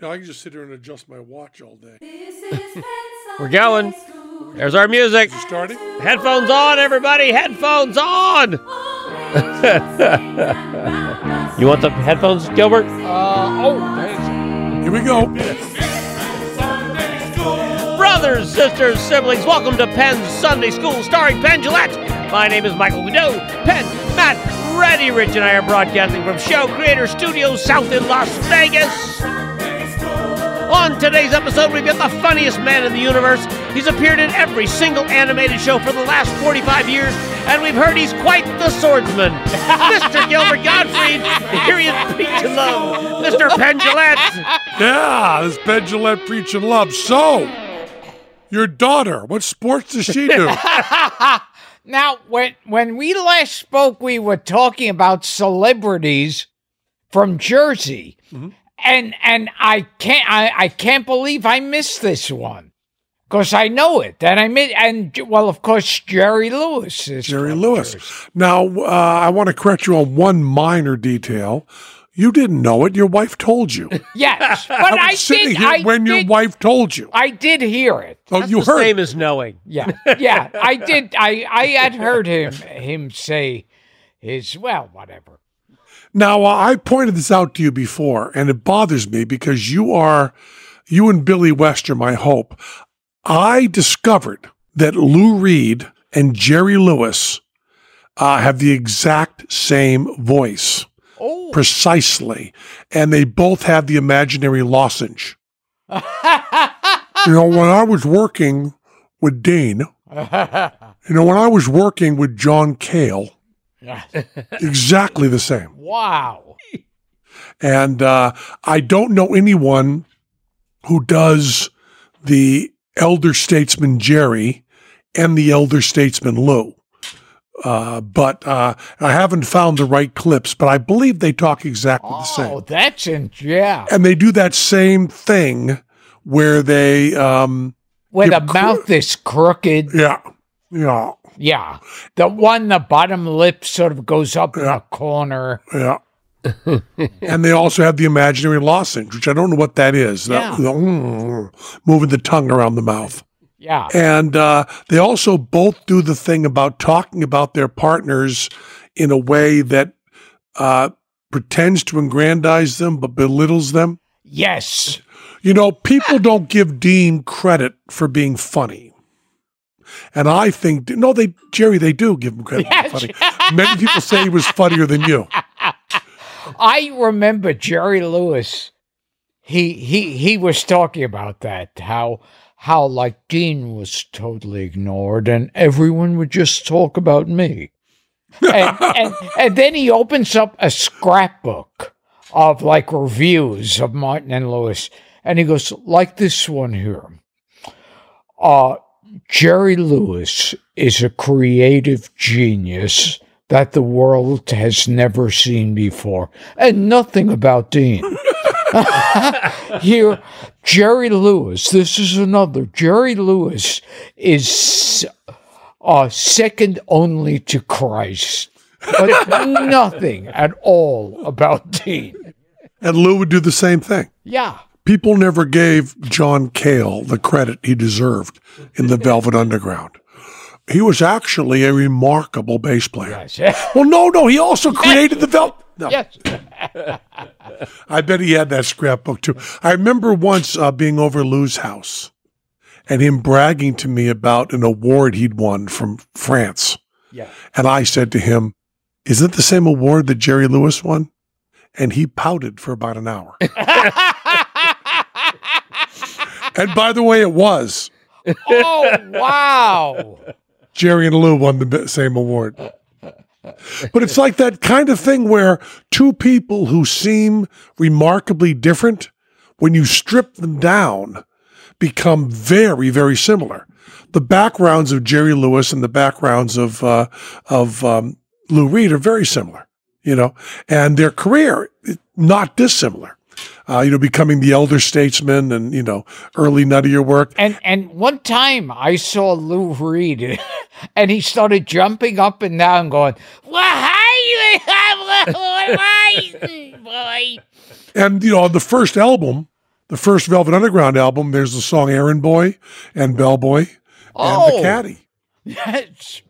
Yeah, I can just sit here and adjust my watch all day. We're going. There's our music. Starting? Headphones on, everybody. Headphones on. you want the headphones, Gilbert? Uh, oh, there's- Here we go. Brothers, sisters, siblings, welcome to Penn's Sunday School starring Penn Jillette. My name is Michael Goudeau. Penn, Matt, Ready Rich, and I are broadcasting from Show Creator Studios South in Las Vegas. On today's episode, we've got the funniest man in the universe. He's appeared in every single animated show for the last 45 years, and we've heard he's quite the swordsman. Mr. Gilbert Gottfried, here he is preaching love. Mr. Penn Jillette. Yeah, this Penn Jillette preaching love. So, your daughter, what sports does she do? Now, when when we last spoke, we were talking about celebrities from Jersey, Mm-hmm. And and I can't I, I can't believe I missed this one because I know it, and I miss and well, of course, Jerry Lewis is Jerry Lewis. Jersey. Now, uh, I want to correct you on one minor detail. You didn't know it. Your wife told you. Yes, but I I, was sitting did. here I when your wife told you. I did hear it. Oh, you the heard. same as knowing. Yeah, yeah, I did. I I had heard him him say his well, whatever. Now, uh, I pointed this out to you before, and it bothers me because you are, you and Billy West are my hope. I discovered that Lou Reed and Jerry Lewis uh, have the exact same voice, Oh, precisely, and they both have the imaginary lozenge. You know, when I was working with Dean, you know, when I was working with John Cale, exactly the same. wow. And uh, I don't know anyone who does the elder statesman Jerry and the elder statesman Lou. Uh, but uh, I haven't found the right clips, but I believe they talk exactly the same. Oh, that's in yeah. And they do that same thing where they, um, Where the cro- mouth is crooked. yeah, yeah, Yeah. The one, the bottom lip sort of goes up in a corner. yeah. and they also have the imaginary lozenge, which I don't know what that is. Yeah. the, mm, moving the tongue around the mouth. Yeah. And uh, they also both do the thing about talking about their partners in a way that uh, pretends to aggrandize them but belittles them. Yes. You know, people don't give Dean credit for being funny. And I think, no, they, Jerry, they do give him credit Yes. for funny. Many people say he was funnier than you. I remember Jerry Lewis. He he he was talking about that how how like Dean was totally ignored and everyone would just talk about me. and, and and then he opens up a scrapbook of like reviews of Martin and Lewis and he goes like this one here. Uh Jerry Lewis is a creative genius that the world has never seen before, and nothing about Dean. Here, Jerry Lewis, this is another. Jerry Lewis is uh, second only to Christ, but nothing at all about Dean. And Lou would do the same thing. Yeah. People never gave John Cale the credit he deserved in the Velvet Underground. He was actually a remarkable bass player. Yes. Well, no, no, he also created the Velvet. No, yes. I bet he had that scrapbook too. I remember once uh, being over Lou's house and him bragging to me about an award he'd won from France. Yeah. And I said to him, Is it the same award that Jerry Lewis won? And he pouted for about an hour. and by the way, it was. Oh, wow. Jerry and Lou won the same award. But it's like that kind of thing where two people who seem remarkably different, when you strip them down, become very, very similar. The backgrounds of Jerry Lewis and the backgrounds of uh, of um, Lou Reed are very similar, you know, and their career not dissimilar. Uh, you know, becoming the elder statesman and you know early nuttier work. And and one time I saw Lou Reed, and he started jumping up and down, going, "Well, hi, boy." And you know, on the first album, the first Velvet Underground album, there's the song Errand Boy and Bellboy and Oh. the Caddy. Yes.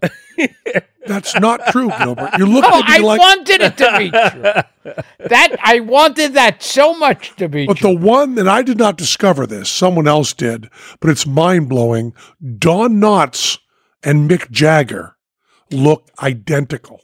That's not true, Gilbert. You looked Oh, at me I like, wanted it to be true. That I wanted that so much to be but true. the one, and I did not discover this, someone else did, but it's mind blowing. Don Knotts and Mick Jagger look identical.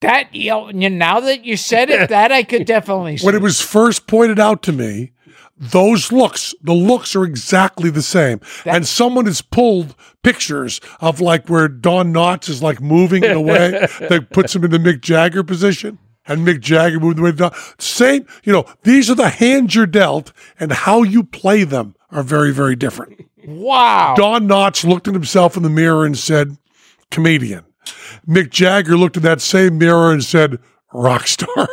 that you know, now that you said it, that I could definitely. When it was first pointed out to me, those looks, the looks are exactly the same. and someone has pulled pictures of like where Don Knotts is like moving in a way that puts him in the Mick Jagger position. And Mick Jagger moved the way Don. Same, you know, these are the hands you're dealt, and how you play them are very, very different. wow. Don Knotts looked at himself in the mirror and said, comedian. Mick Jagger looked at that same mirror and said, rock star.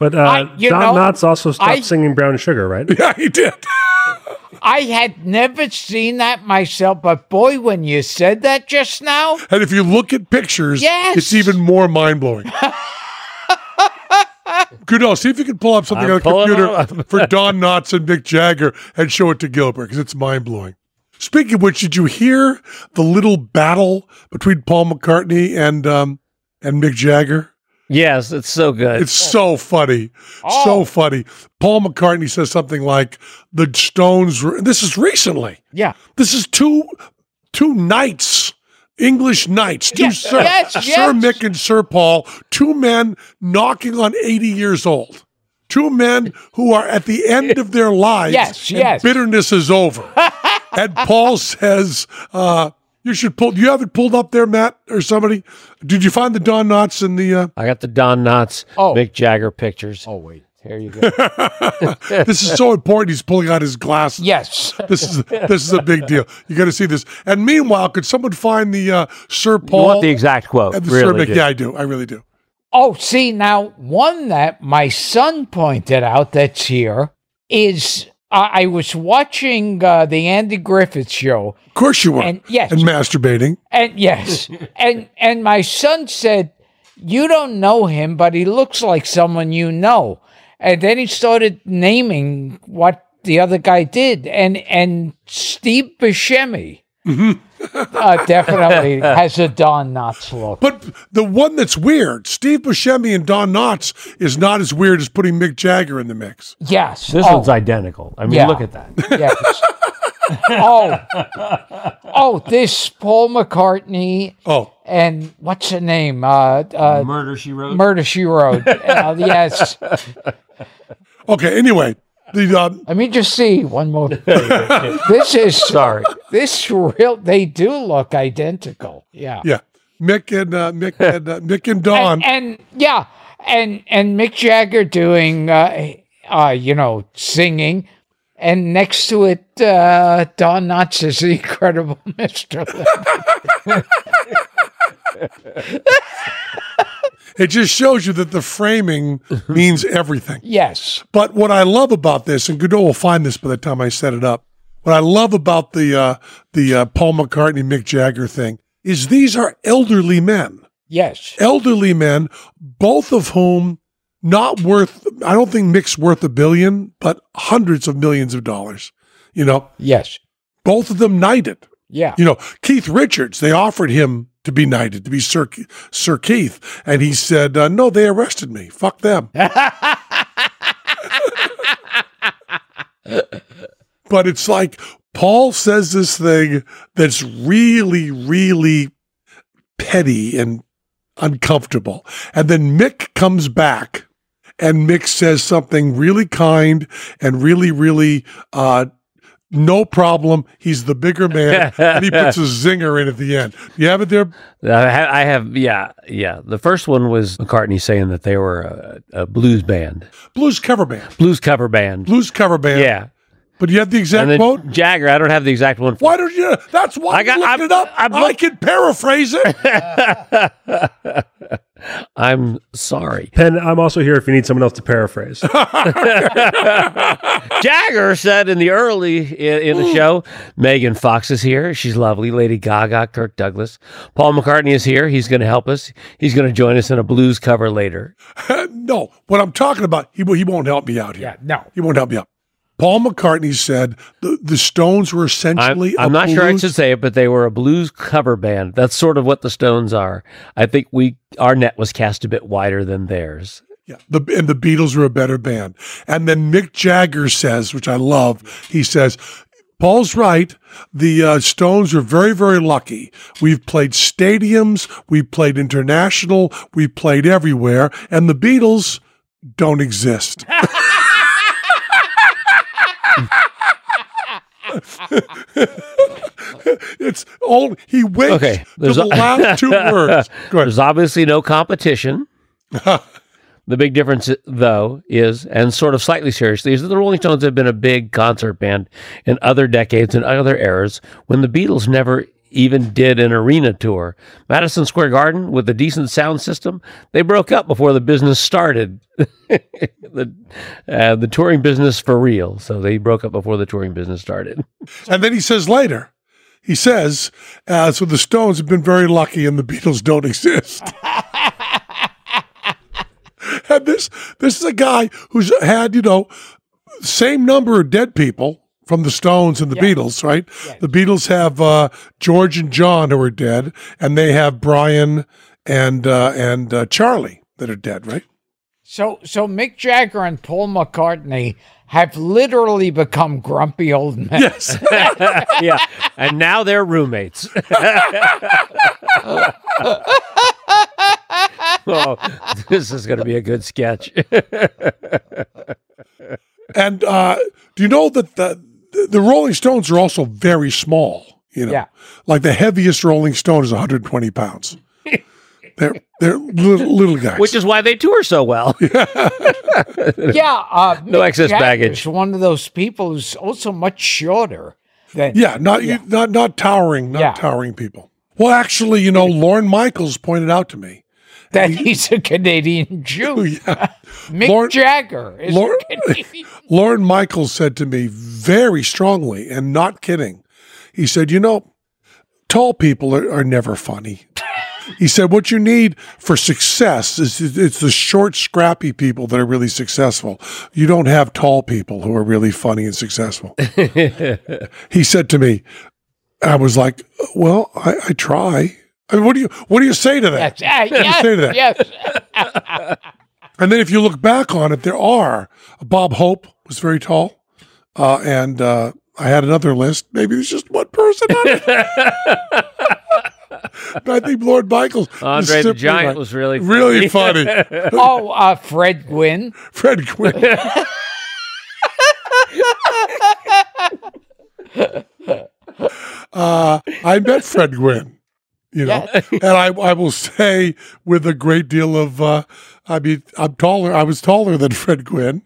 But uh, I- Don know, Knotts also stopped I- singing Brown Sugar, right? yeah, he did. I had never seen that myself, but boy, when you said that just now, And if you look at pictures, Yes. it's even more mind blowing. Goudeau, see if you can pull up something I'm on the computer for Don Knotts and Mick Jagger and show it to Gilbert because it's mind blowing. Speaking of which, did you hear the little battle between Paul McCartney and um, and Mick Jagger? Yes, it's so good. It's so funny, Oh. so funny. Paul McCartney says something like, "The Stones." Were, this is recently. yeah. This is two two knights, English knights, two Yes, Sir, yes, Sir yes. Mick and Sir Paul, two men knocking on 80 years old. Two men who are at the end of their lives. Yes, yes. Bitterness is over. and Paul says, uh, you should pull, Do you have it pulled up there, Matt, or somebody? Did you find the Don Knotts and the, uh, I got the Don Knotts, Oh. Mick Jagger pictures. Oh wait. Here you go. this is so important. He's pulling out his glasses. Yes. This is this is a big deal. You got to see this. And meanwhile, could someone find the uh, Sir you Paul? want the exact quote? and the Sir really Mick? Yeah, I do. I really do. Oh, see now, one that my son pointed out that's here is I I was watching uh, the Andy Griffith show, Of course you were. And- yes. And masturbating. and yes, and and my son said, "You don't know him, but he looks like someone you know." And then he started naming what the other guy did, and and Steve Buscemi uh, definitely has a Don Knotts look. But the one that's weird, Steve Buscemi and Don Knotts, is not as weird as putting Mick Jagger in the mix. Yes, This oh, one's identical. I mean, Yeah. look at that. Yes. oh, oh, this Paul McCartney Oh, and what's her name? Uh, uh, Murder She Wrote. Murder She Wrote. Uh, yes. okay. Anyway, the uh, Let me just see one more thing. this is sorry. This real. They do look identical. Yeah. yeah, Mick and uh, Mick and uh, Mick and Don. And, and yeah, and and Mick Jagger doing, uh, uh, you know, singing. And next to it, uh, Don Knotts is the incredible Mr. It just shows you that the framing means everything. Yes. But what I love about this, and Goudeau will find this by the time I set it up. What I love about the uh, the uh, Paul McCartney Mick Jagger thing is these are elderly men. Yes. elderly men, both of whom not worth, I don't think Mick's worth a billion, but hundreds of millions of dollars. You know, Yes. both of them knighted. Yeah. You know, Keith Richards, they offered him to be knighted, to be Sir, Sir Keith. And he said, uh, no, they arrested me. Fuck them. but it's like Paul says this thing that's really, really petty and uncomfortable. And then Mick comes back and Mick says something really kind and really, really, uh, no problem. He's the bigger man. and he puts a zinger in at the end. You have it there? I have, yeah, yeah. The first one was McCartney saying that they were a, a blues band, Blues cover band. blues cover band. Blues cover band. Yeah. But you have the exact quote? Jagger, I don't have the exact one. Why don't you? That's why I got- I'm- it up. I'm I can paraphrase it. I'm sorry. Pen, I'm also here if you need someone else to paraphrase. Jagger said in the early in, in the show, Megan Fox is here. She's lovely. Lady Gaga, Kirk Douglas. Paul McCartney is here. He's going to help us. He's going to join us in a blues cover later. no, what I'm talking about, he, he won't help me out here. Yeah. No. He won't help me out. Paul McCartney said the, the Stones were I'm, essentially. I'm a not sure I should say it, but they were a blues cover band. That's sort of what the Stones are. I think we our net was cast a bit wider than theirs. Yeah, the, and the Beatles were a better band. And then Mick Jagger says, which I love, he says, Paul's right. The uh, Stones are very, very lucky. We've played stadiums, we've played international, we've played everywhere, and the Beatles don't exist. it's all he waits Okay, to there's the a- last two words. There's obviously no competition. the big difference, though, is, and sort of slightly seriously, is that the Rolling Stones have been a big concert band in other decades and other eras when the Beatles never even did an arena tour. Madison Square Garden, with a decent sound system, they broke up before the business started. the, uh, the touring business for real. So they broke up before the touring business started. And then he says later, he says, uh, so the Stones have been very lucky and the Beatles don't exist. and this this is a guy who's had, you know, same number of dead people from the Stones and the Beatles, right? The Beatles have uh, George and John who are dead, and they have Brian and uh, and uh, Charlie that are dead, right? So, so Mick Jagger and Paul McCartney have literally become grumpy old men. Yes. yeah. And now they're roommates. oh, this is going to be a good sketch. And uh, do you know that the the Rolling Stones are also very small? You know, Yeah. like the heaviest Rolling Stone is 120 pounds. they're they're little, little guys. Which is why they tour so well. Yeah, uh, No Mick excess Jagger's baggage. One of those people who's also much shorter than yeah, not you not not towering, not Yeah. towering people. Well, actually, you know, Lorne Michaels pointed out to me. That he's a Canadian Jew. Yeah, Mick Lorne- Jagger is Lorne- a Canadian. Lorne Michaels said to me very strongly, and not kidding. He said, "You know, tall people are, are never funny." He said, "What you need for success is it's the short, scrappy people that are really successful. You don't have tall people who are really funny and successful." he said to me, "I was like, well, I, I try." I mean, what do you what do you say to that? Yes, ah, yes, say to that. yes. And then if you look back on it, there are Bob Hope was very tall, uh, and uh, I had another list. Maybe there's just one person on it. but I think Lorne Michaels, is Andre the Giant right. was really really funny. Oh, uh, Fred Gwynne. Fred Gwynne. uh, I met Fred Gwynne, you know, and I, I will say with a great deal of, uh, I mean, I'm taller. I was taller than Fred Gwynne.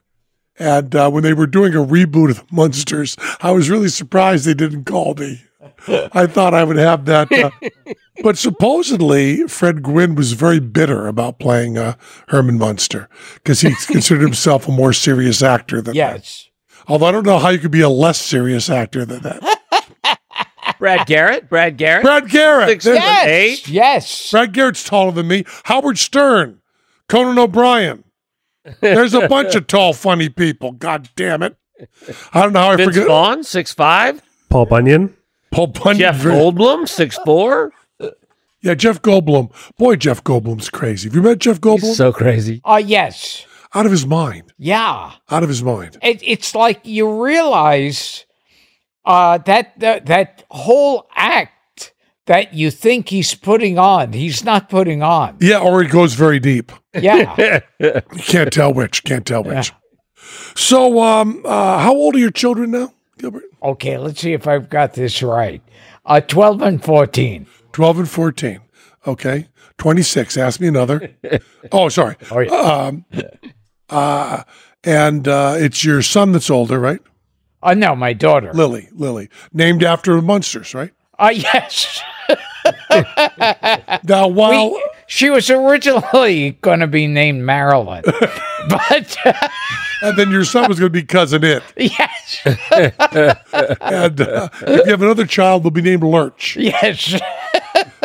And uh, when they were doing a reboot of the Munsters, I was really surprised they didn't call me. I thought I would have that. Uh, but supposedly, Fred Gwynne was very bitter about playing uh, Herman Munster because he considered himself a more serious actor than that. Yes. Although I don't know how you could be a less serious actor than that. Brad Garrett. Brad Garrett. Brad Garrett. Six- There's- Yes. Eight? Yes. Brad Garrett's taller than me. Howard Stern, Conan O'Brien. There's a bunch of tall, funny people. God damn it. I don't know how I Vince forget. Vaughn, six five. Paul Bunyan. Paul Bunyan. Jeff Goldblum, six four. Yeah, Jeff Goldblum. Boy, Jeff Goldblum's crazy. Have you met Jeff Goldblum? So crazy. Oh, yes. Out of his mind. Yeah. Out of his mind. It, it's like you realize uh, that, that that whole act that you think he's putting on, he's not putting on. Yeah, or it goes very deep. Yeah. You can't tell which. Can't tell which. So, um, uh, how old are your children now, Gilbert? okay, let's see if I've got this right. Uh, 12 and 14. 12 and 14. Okay. 26. Ask me another. oh, sorry. Oh, yeah. Um, uh, and uh, it's your son that's older, right? Uh, no, my daughter. Lily. Lily. Named after the Munsters, right? Uh, yes. Now, while. We- she was originally going to be named Marilyn. but and then your son was going to be cousin it. yes. And uh, if you have another child, they'll be named Lurch. Yes.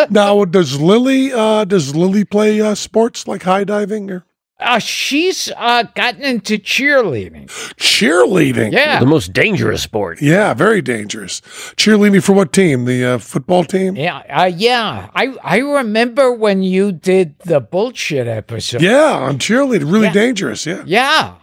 Now, does Lily uh, does Lily play uh, sports like high diving? Or Uh, she's uh, gotten into cheerleading. Cheerleading. Yeah. The most dangerous sport. Yeah, very dangerous. Cheerleading for what team? The uh, football team? Yeah, uh, yeah. I I remember when you did the bullshit episode. Yeah, on cheerleading. Really Yeah. dangerous, yeah. Yeah.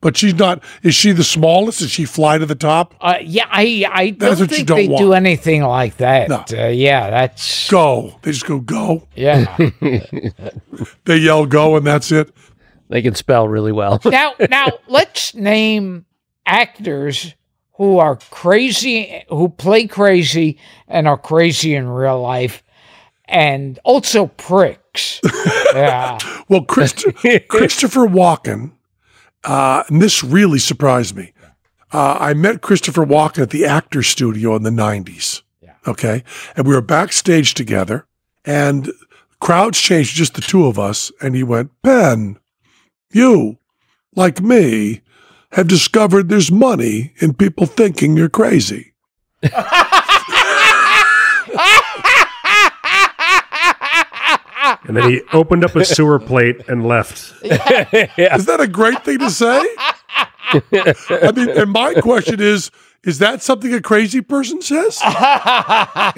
But she's not, is she the smallest? Does she fly to the top? Uh, yeah, I I That's don't what you think don't they do anything like that. No. Uh, yeah, that's Go. They just go, go. yeah. They yell, go, and that's it. They can spell really well. now now let's name actors who are crazy who play crazy and are crazy in real life and also pricks. yeah. Well, Christ- Christopher Walken, uh, and this really surprised me. Uh, I met Christopher Walken at the Actors Studio in the 90s. Yeah. Okay. And we were backstage together, and crowds changed, just the two of us. And he went, Ben, you, like me, have discovered there's money in people thinking you're crazy. And then he opened up a sewer plate and left. Is that a great thing to say? I mean, and my question is, is that something a crazy person says? I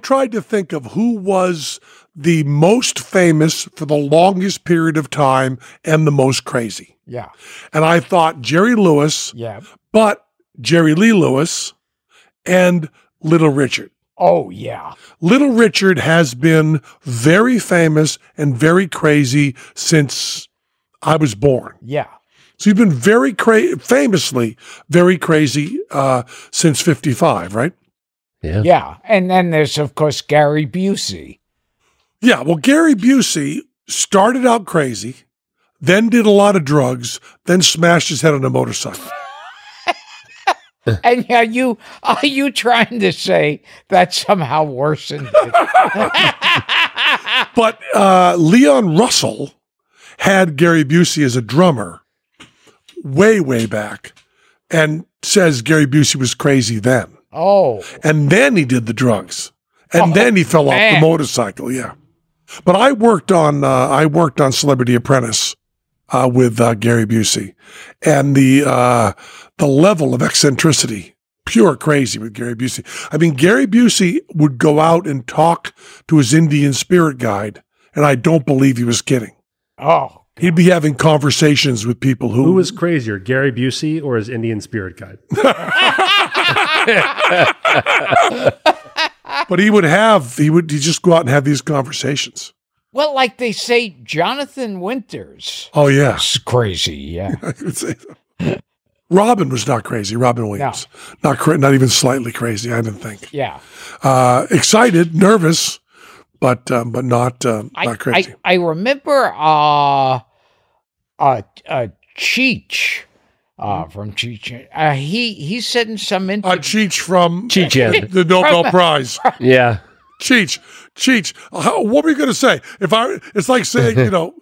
tried to think of who was the most famous for the longest period of time and the most crazy. Yeah. And I thought Jerry Lewis, Yeah. but Jerry Lee Lewis and Little Richard. Oh yeah. Little Richard has been very famous and very crazy since I was born. Yeah. So you've been very cra- famously very crazy uh, since 55, right? Yeah. Yeah. And then there's of course Gary Busey. Yeah. Well, Gary Busey started out crazy, then did a lot of drugs, then smashed his head on a motorcycle. And are you are you trying to say that somehow worsened it? But uh, Leon Russell had Gary Busey as a drummer way, way back and says Gary Busey was crazy then. oh. And then he did the drugs. And Oh, then he fell off the motorcycle. Yeah. But I worked on, uh, I worked on Celebrity Apprentice, uh, with, uh, Gary Busey and the, uh, the level of eccentricity, pure crazy with Gary Busey. I mean, Gary Busey would go out and talk to his Indian spirit guide. And I don't believe he was kidding. Oh. He'd be having conversations with people who, Who was crazier, Gary Busey or his Indian spirit guide? but he would have, he would, he'd just go out and have these conversations. Well, like they say, Jonathan Winters Oh, yeah. is crazy. Yeah. I would say so. Robin was not crazy. Robin Williams, not cra- not even slightly crazy. I didn't think. Yeah. Uh, excited, nervous, but um, but not uh, I, not crazy. I, I remember uh uh uh Cheech uh from Cheech uh he he said in some uh, interview Cheech from Cheech the Nobel Prize. Yeah. Cheech, Cheech. How, what were you going to say? If I, it's like saying you know,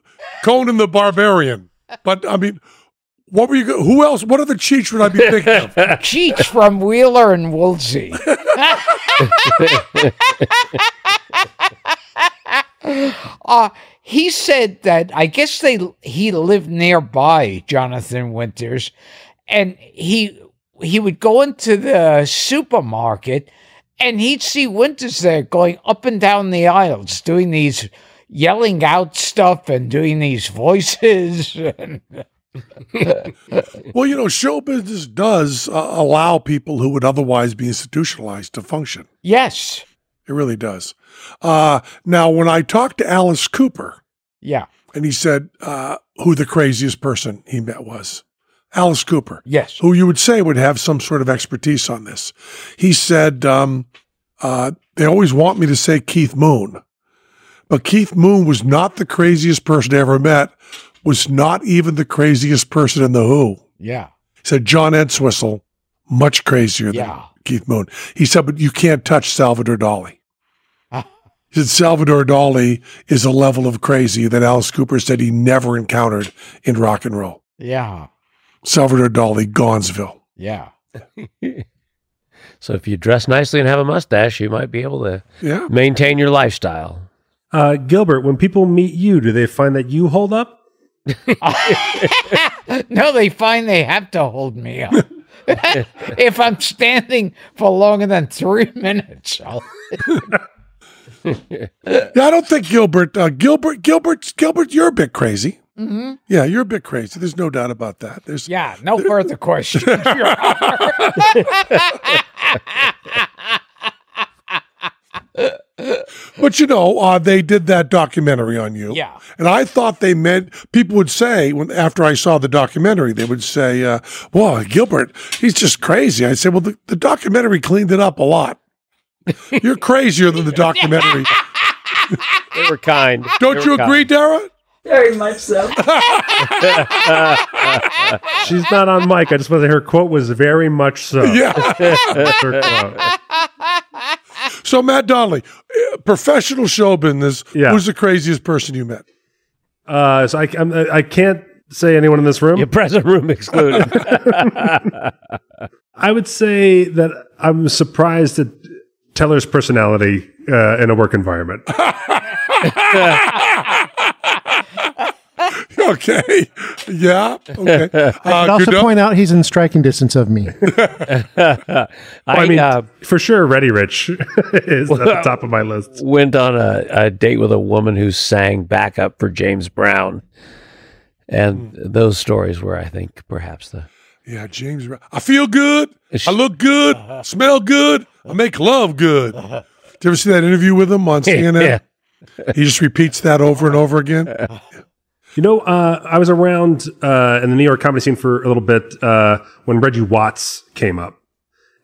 Conan the Barbarian. But I mean, what were you? go- Who else? What other Cheech would I be thinking of? Cheech from Wheeler and Woolsey. uh, he said that I guess they he lived nearby, Jonathan Winters, and he he would go into the supermarket and he'd see Winters there going up and down the aisles doing these yelling out stuff and doing these voices. Well, you know, show business does uh, allow people who would otherwise be institutionalized to function. yes. It really does. Uh, now, when I talked to Alice Cooper, Yeah. and he said uh, who the craziest person he met was, Alice Cooper, Yes. who you would say would have some sort of expertise on this. He said um, uh, they always want me to say Keith Moon, but Keith Moon was not the craziest person I ever met. Was not even the craziest person in the Who. Yeah. He said John Entwistle, much crazier than Yeah. Keith Moon. He said, but you can't touch Salvador Dali. He said Salvador Dali is a level of crazy that Alice Cooper said he never encountered in rock and roll. Yeah. Salvador Dali, Gonzville. Yeah. So if you dress nicely and have a mustache, you might be able to Yeah. maintain your lifestyle. Uh, Gilbert, when people meet you, do they find that you hold up? No, they find they have to hold me up. if I'm standing for longer than three minutes, I'll, Yeah, I don't think Gilbert, uh, Gilbert, Gilbert, Gilbert, you're a bit crazy. Mhm. Yeah, you're a bit crazy. There's no doubt about that. There's yeah, no further questions. Your Honor. But you know, uh, they did that documentary on you. Yeah. And I thought they meant people would say when after I saw the documentary, they would say, uh, "Well, Gilbert, he's just crazy." I said, "Well, the, the documentary cleaned it up a lot. You're crazier than the documentary. They were kind. Don't They you kind. agree, Dara?" Very much so. She's not on mic. I just want to her quote was very much so. Yeah. That's her quote. so Matt Donnelly, uh, professional show business. Yeah. Who's the craziest person you met? Uh, so I, I'm, I can't say anyone in this room. Your present room excluded. I would say that I'm surprised at Teller's personality uh, in a work environment. Okay. Yeah. Okay. Uh, I'd also Goudeau? point out he's in striking distance of me. I, I mean, uh, for sure, Ready Rich is at the top of my list. went on a, a date with a woman who sang backup for James Brown. And those stories were, I think, perhaps the. Yeah, James. Brown. I feel good. I look good. Smell good. I make love good. Did you ever see that interview with him on CNN? Yeah. He just repeats that over and over again. You know, uh, I was around uh, in the New York comedy scene for a little bit uh, when Reggie Watts came up,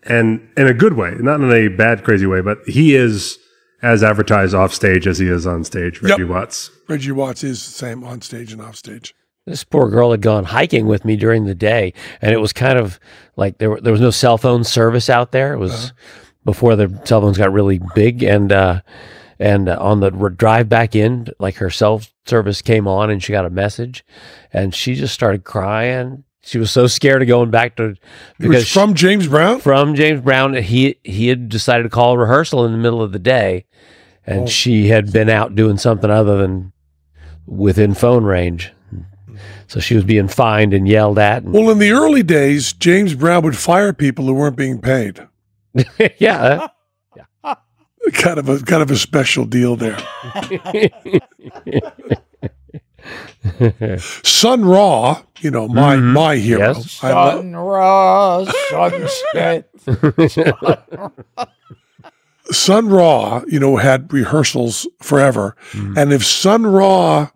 and in a good way, not in a bad, crazy way, but he is as advertised off stage as he is on stage. Reggie Yep. Watts. Reggie Watts is the same on stage and off stage. This poor girl had gone hiking with me during the day, and it was kind of like there were, there was no cell phone service out there. It was before the cell phones got really big, and uh, and uh, on the drive back in, like her self service came on, and she got a message, and she just started crying. She was so scared of going back to He was she- from James Brown. from James Brown. He he had decided to call a rehearsal in the middle of the day, and Oh. she had been out doing something other than within phone range. So she was being fined and yelled at. And, Well, in the early days, James Brown would fire people who weren't being paid. yeah, Kind of a kind of a special deal there. Sun Ra, you know my my hero. Yes. I lo- Sunrise, sunset. Sun Ra, you know, had rehearsals forever. And if Sun Ra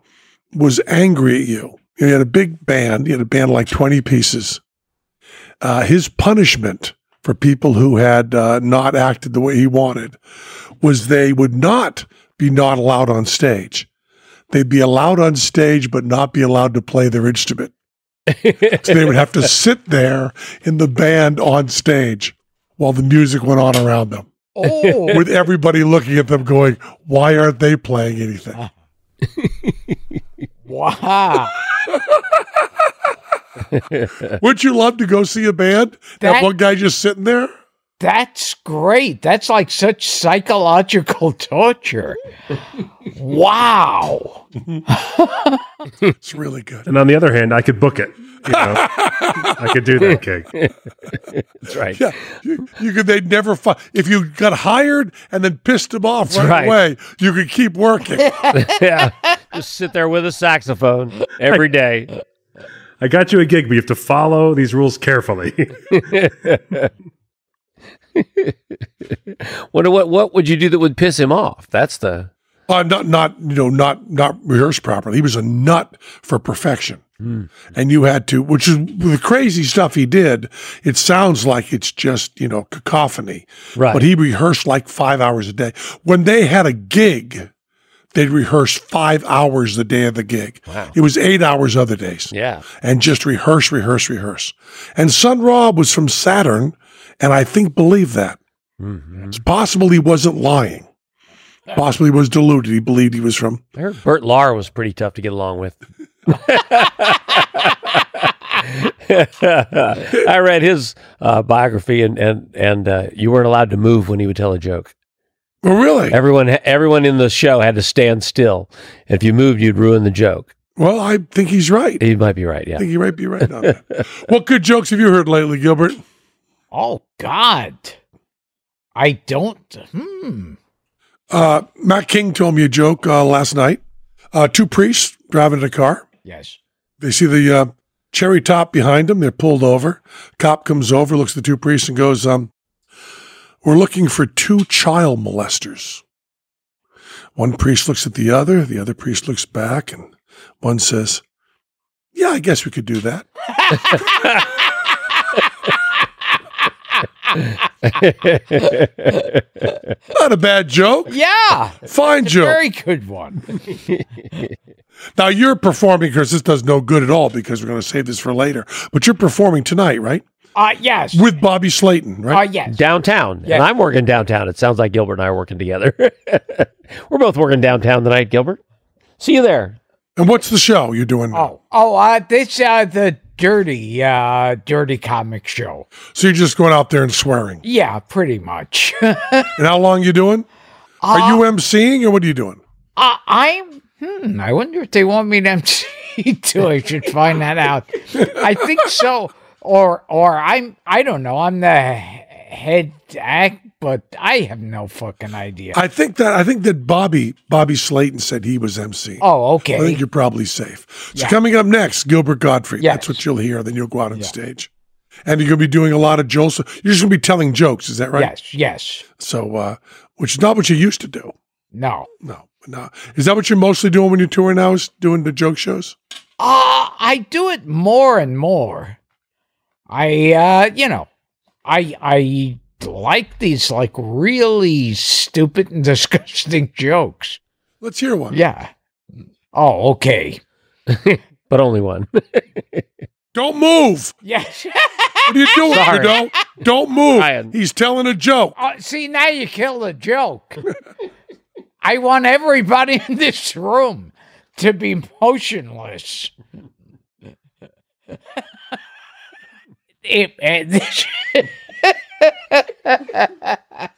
was angry at you, you know, he had a big band, he had a band like 20 pieces. Uh, his punishment for people who had uh, not acted the way he wanted was they would not be not allowed on stage. They'd be allowed on stage, but not be allowed to play their instrument. so they would have to sit there in the band on stage while the music went on around them Oh, with everybody looking at them going, why aren't they playing anything? wow. Would you love to go see a band? That, That- one guy just sitting there? That's great. That's like such psychological torture. Wow. It's really good. And on the other hand, I could book it. You know, I could do that gig. that's right. Yeah, you, you could. They'd never. Fi- if you got hired and then pissed them off right, right. away, you could keep working. yeah. Just sit there with a saxophone every day. I got you a gig, but you have to follow these rules carefully. What what what would you do that would piss him off? That's the Uh, not, not, you know, not, not rehearsed properly. He was a nut for perfection. And you had to, which is the crazy stuff he did. It sounds like it's just, you know, cacophony. right. But he rehearsed like five hours a day. When they had a gig, they'd rehearse five hours the day of the gig. Wow. It was eight hours other days. yeah. And just rehearse, rehearse, rehearse. And Sun Ra was from Saturn, and I think believed that. Mhm. It's possible he wasn't lying. Possibly was deluded. He believed he was from. I heard Bert Lahr was pretty tough to get along with. I read his uh, biography, and and and uh, you weren't allowed to move when he would tell a joke. Oh, really? Everyone, everyone in the show had to stand still. If you moved, you'd ruin the joke. Well, I think he's right. He might be right. Yeah, I think he might be right on that. what good jokes have you heard lately, Gilbert? Oh God, I don't. Hmm. Uh, Matt King told me a joke uh, last night. Uh, two priests driving in a car. Yes. They see the uh, cherry top behind them. They're pulled over. Cop comes over, looks at the two priests, and goes, um, We're looking for two child molesters. One priest looks at the other. The other priest looks back, and one says, Yeah, I guess we could do that. Not a bad joke. Yeah. Fine joke. Very good one. Now you're performing because this does no good at all because we're going to save this for later. But you're performing tonight, right? Uh yes. With Bobby Slayton, uh right? yes. Downtown. Yeah. And I'm working downtown. It sounds like Gilbert and I are working together. We're both working downtown tonight, Gilbert. See you there. and what's the show you're doing? now? Oh, oh, uh, this uh the dirty, uh, dirty comic show. So you're just going out there and swearing. Yeah, pretty much. And how long you doing? Are Uh, you emceeing or what are you doing? Uh, I'm. Hmm, I wonder if they want me to MC too. I should find that out. I think so. Or, or I'm. I don't know. I'm the head act, but I have no fucking idea. I think that I think that Bobby Bobby Slayton said he was MC. oh, okay. I think you're probably safe. So Yeah. coming up next, Gilbert Gottfried. Yes. That's what you'll hear. Then you'll go out on stage. And you're going to be doing a lot of jokes. You're just going to be telling jokes. Is that right? Yes, yes. So, uh, which is not what you used to do. No. No, no. Is that what you're mostly doing when you're touring now? Is doing the joke shows? Uh, I do it more and more. I, uh, you know, I, I like these like really stupid and disgusting jokes. Let's hear one. Yeah. Oh, okay. But only one. Don't move. Yes. What are you doing, Sorry. Trudeau? Don't don't move. Ryan. He's telling a joke. Uh, see, now you killed the joke. I want everybody in this room to be motionless. It-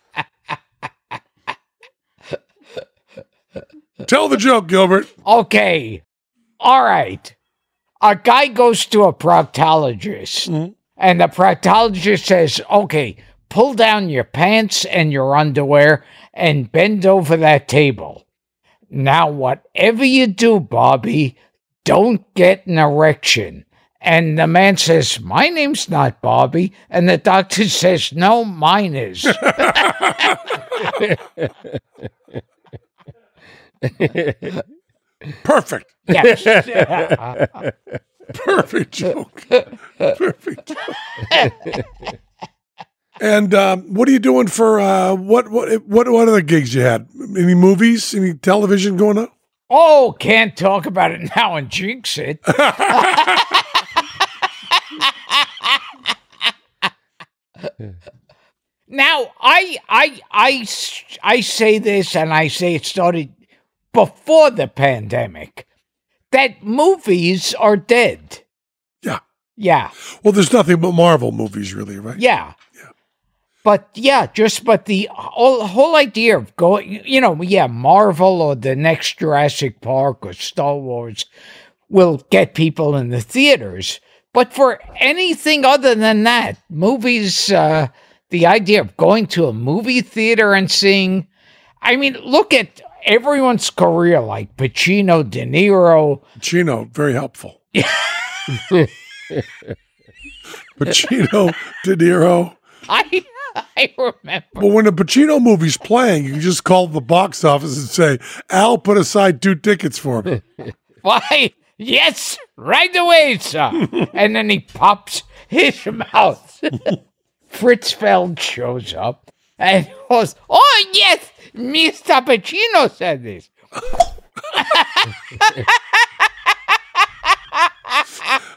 Tell the joke, Gilbert. okay. All right. A guy goes to a proctologist, mm-hmm. and the proctologist says, okay, pull down your pants and your underwear and bend over that table. Now, whatever you do, Bobby, don't get an erection. And the man says, My name's not Bobby. And the doctor says, No, mine is. Perfect. yes. Perfect joke. Perfect. joke. and um, what are you doing for uh, what what what what other gigs you had? Any movies? Any television going on? oh, can't talk about it now and jinx it. now, I, I, I, I say this, and I say it started before the pandemic. That movies are dead. Yeah. Yeah. Well, there's nothing but Marvel movies, really, right? Yeah. Yeah. But yeah, just but the whole, whole idea of going, you know, yeah, Marvel or the next Jurassic Park or Star Wars will get people in the theaters. But for anything other than that, movies, uh, the idea of going to a movie theater and seeing, I mean, look at everyone's career, like Pacino, De Niro. Pacino, very helpful. Pacino, De Niro. I, I remember. But when a Pacino movie's playing, you just call the box office and say, "Al, put aside two tickets for me." Why? Yes, right away, sir. and then he pops his mouth. Fritz Feld shows up and goes, Oh, yes, Mr. Pacino said this.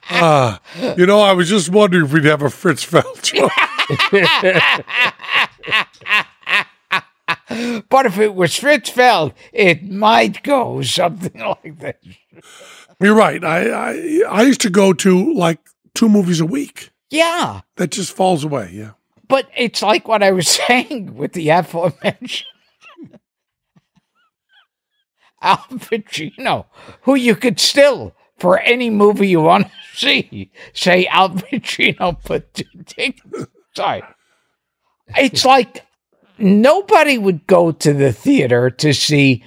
Ah, you know, I was just wondering if we'd have a Fritz Feld. But if it was Fritz Feld, it might go something like this. You're right. I, I I used to go to like two movies a week. Yeah, That just falls away. Yeah. but it's like what I was saying with the aforementioned Al Pacino, who you could still, for any movie you want to see, say Al Pacino put two tickets. Sorry. It's like nobody would go to the theater to see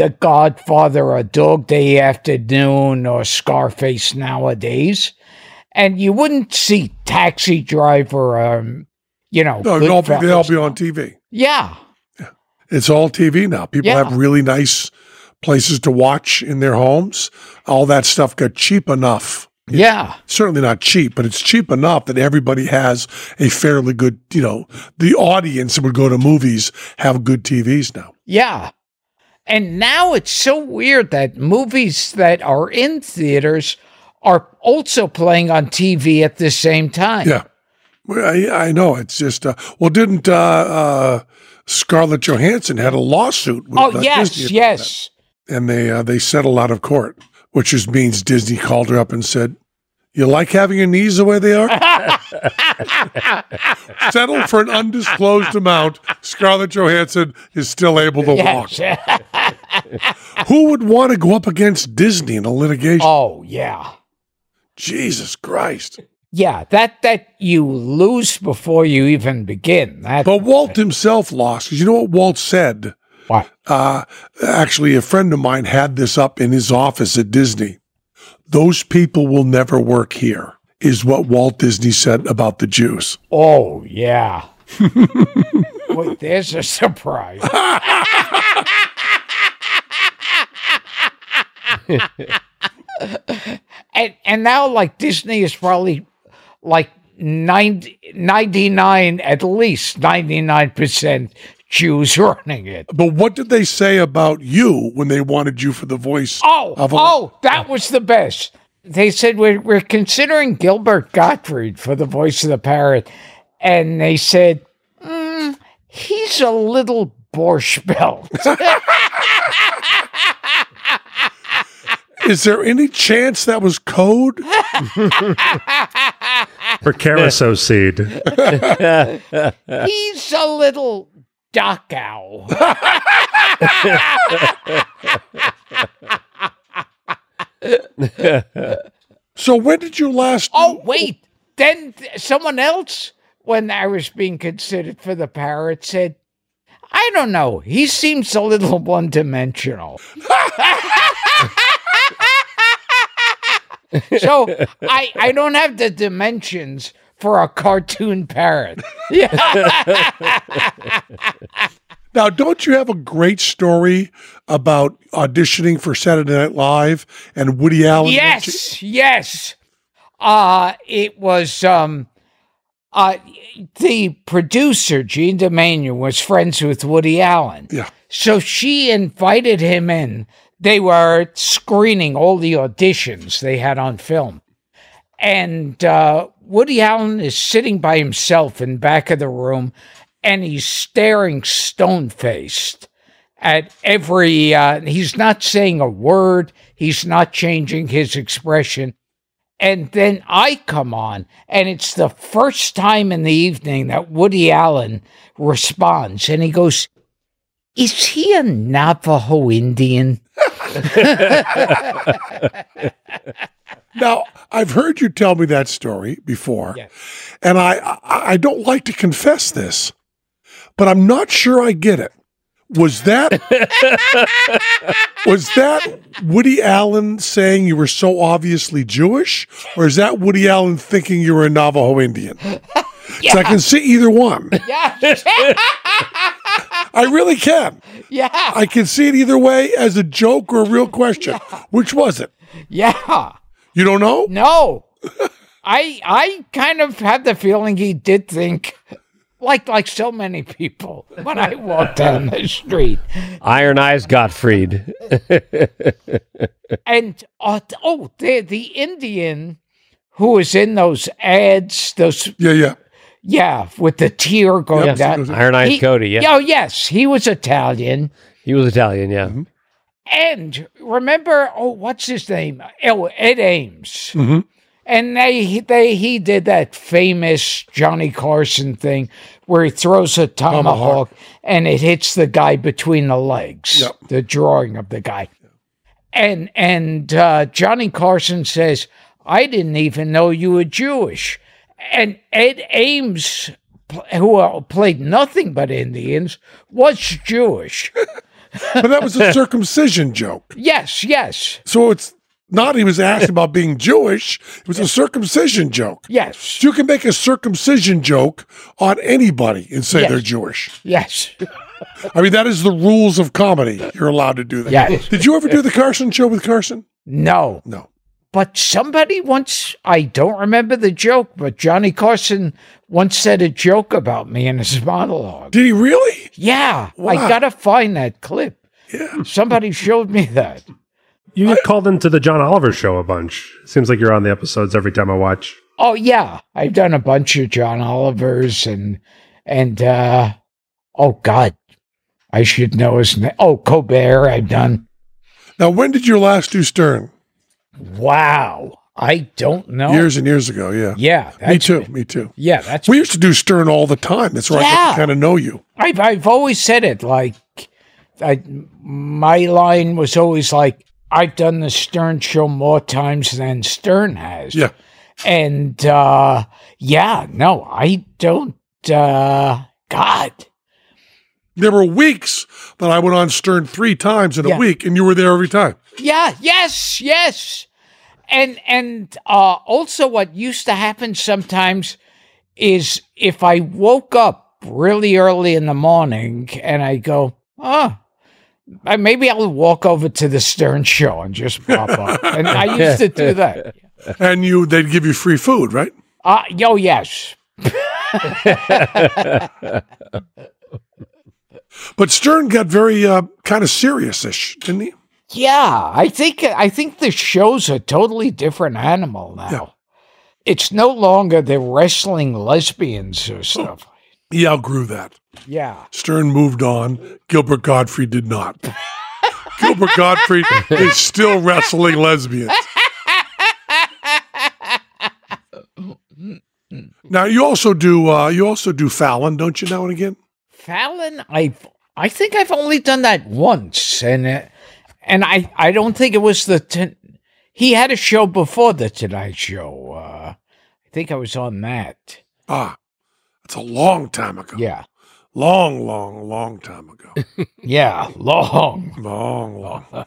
The Godfather or Dog Day Afternoon or Scarface nowadays. And you wouldn't see Taxi Driver, um, you know. No, they'll be, they'll be on TV. Yeah. It's all TV now. People Yeah. have really nice places to watch in their homes. All that stuff got cheap enough. Yeah. Certainly not cheap, but it's cheap enough that everybody has a fairly good, you know, the audience that would go to movies have good TVs now. Yeah. And now it's so weird that movies that are in theaters are also playing on TV at the same time. Yeah. I, I know. It's just, uh, well, didn't uh, uh, Scarlett Johansson had a lawsuit? With, Oh, uh, yes, Disney yes. that. And they uh, they settled out of court, which just means Disney called her up and said, "You like having your knees the way they are? Settle for an undisclosed amount. Scarlett Johansson is still able to walk. Who would want to go up against Disney in a litigation? oh, yeah. Jesus Christ! Yeah, that that you lose before you even begin. That But Walt himself lost because you know what Walt said. what? Uh, actually, a friend of mine had this up in his office at Disney. Those people will never work here, is what Walt Disney said about the Jews. Oh, yeah. Wait, there's a surprise. and and now like Disney is probably like 90, 99 at least 99% Jews running it. But what did they say about you when they wanted you for the voice? Oh, of a- oh, that was the best. They said we're we're considering Gilbert Gottfried for the voice of the parrot, and they said "Mm, he's a little borscht belt. Is there any chance that was code? For carousel seed. he's a little Dachau. So when did you last? Oh wait, then th- someone else, when I was being considered for the parrot, said, "I don't know. He seems a little one-dimensional." so I I don't have the dimensions for a cartoon parrot. Now, don't you have a great story about auditioning for Saturday Night Live and Woody Allen? yes, yes. Uh it was um uh the producer Jean Doumanian was friends with Woody Allen. Yeah. So she invited him in. They were screening all the auditions they had on film. And uh, Woody Allen is sitting by himself in back of the room and he's staring stone faced at every, uh, he's not saying a word, he's not changing his expression. And then I come on, and it's the first time in the evening that Woody Allen responds, and he goes, Is he a Navajo Indian? Now, I've heard you tell me that story before, Yeah. and I, I I don't like to confess this, but I'm not sure I get it. Was that was that Woody Allen saying you were so obviously Jewish, or is that Woody Allen thinking you were a Navajo Indian? 'Cause I can see either one. Yeah. I really can. yeah. I can see it either way as a joke or a real question. Which was it? Yeah. You don't know? No. I I kind of had the feeling he did think like like so many people when I walked down the street. Iron Eyes Gottfried. And uh, oh, the the Indian who was in those ads, those Yeah, yeah. yeah, with the tear going Yep, down. Iron Eyes He- Cody, yeah. Oh yes, he was Italian. He was Italian, yeah. And remember, oh, what's his name? Oh, Ed Ames. Mhm. And they they he did that famous Johnny Carson thing where he throws a tomahawk, and it hits the guy between the legs. Yep. The drawing of the guy. and and uh, Johnny Carson says, "I didn't even know you were Jewish," and Ed Ames, who uh, played nothing but Indians, was Jewish. But that was a circumcision joke. Yes, yes, So it's not he was asked about being Jewish. It was a circumcision joke. yes, you can make a circumcision joke on anybody and say Yes. they're Jewish. yes, I mean, that is the rules of comedy. You're allowed to do that. yes. Did you ever do the Carson show with Carson? No, No. but somebody once, I don't remember the joke, but Johnny Carson once said a joke about me in his monologue. Did he really? Yeah, Wow. I gotta find that clip. Yeah. Somebody showed me that. You get called into the John Oliver show a bunch. Seems like you're on the episodes every time I watch. Oh yeah, I've done a bunch of John Olivers and and uh oh God, I should know his name. Oh Colbert, I've done. Now, when did you last do Stern? Wow, I don't know. Years and years ago. Yeah. Yeah, Me too. Me too. Yeah, that's. We used to do Stern all the time. That's where I kind of know you. I've I've always said it like, I, my line was always like, I've done the Stern show more times than Stern has. Yeah. and uh yeah, no, I don't. uh God. There were weeks that I went on Stern three times in a week, and you were there every time. Yeah, yes, yes. And and uh also what used to happen sometimes is if I woke up really early in the morning and I go, oh, maybe I'll walk over to the Stern show and just pop up. and I used to do that. And you, they'd give you free food, right? Uh yo, yes. But Stern got very uh, kind of serious-ish, didn't he? Yeah, I think I think the show's a totally different animal now. Yeah. It's no longer the wrestling lesbians or stuff. He outgrew that. Yeah. Stern moved on. Gilbert Gottfried did not. Gilbert Gottfried is still wrestling lesbians. Now you also do uh, you also do Fallon, don't you? Now and again. Fallon, I I think I've only done that once, and uh, and I I don't think it was the t- he had a show before the Tonight Show. Uh, I think I was on that. Ah, that's a long time ago. Yeah, Long, long, long time ago. yeah, long. long, long.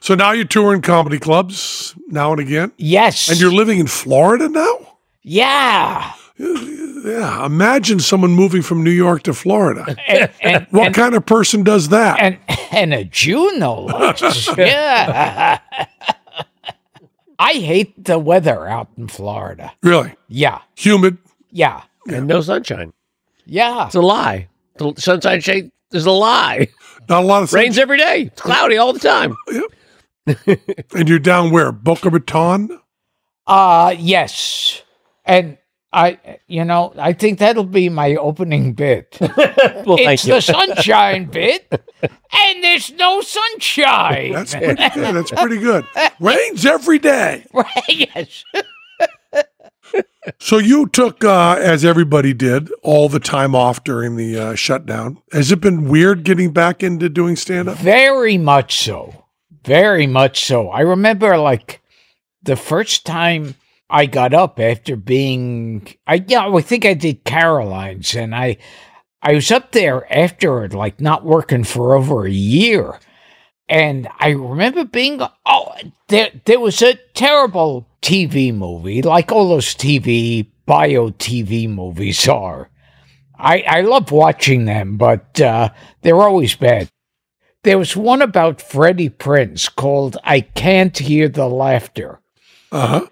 so now you're touring comedy clubs now and again, Yes, and you're living in Florida now. yeah. Yeah, imagine someone moving from New York to Florida. And, and, What and, kind of person does that? and and a Jew, no less. yeah. I hate the weather out in Florida. really? Yeah, Humid? yeah, And no sunshine. yeah. It's a lie. The sunshine shade is a lie. Not a lot of Rains every day. It's cloudy all the time. Yep. And you're down where? Boca Raton? Uh yes. And I you know, I think that'll be my opening bit. Well, it's thank you. the sunshine bit. And there's no sunshine. That's pretty good. That's pretty good. Rains every day. right. Yes. So you took, uh, as everybody did, all the time off during the uh, shutdown. Has it been weird getting back into doing stand up? Very much so. Very much so. I remember like the first time I got up after being I yeah, I think I did Caroline's and I I was up there after like not working for over a year. And I remember being oh there there was a terrible TV movie, like all those TV bio TV movies are. I I love watching them, but uh, they're always bad. There was one about Freddie Prinze called I Can't Hear the Laughter. Uh huh.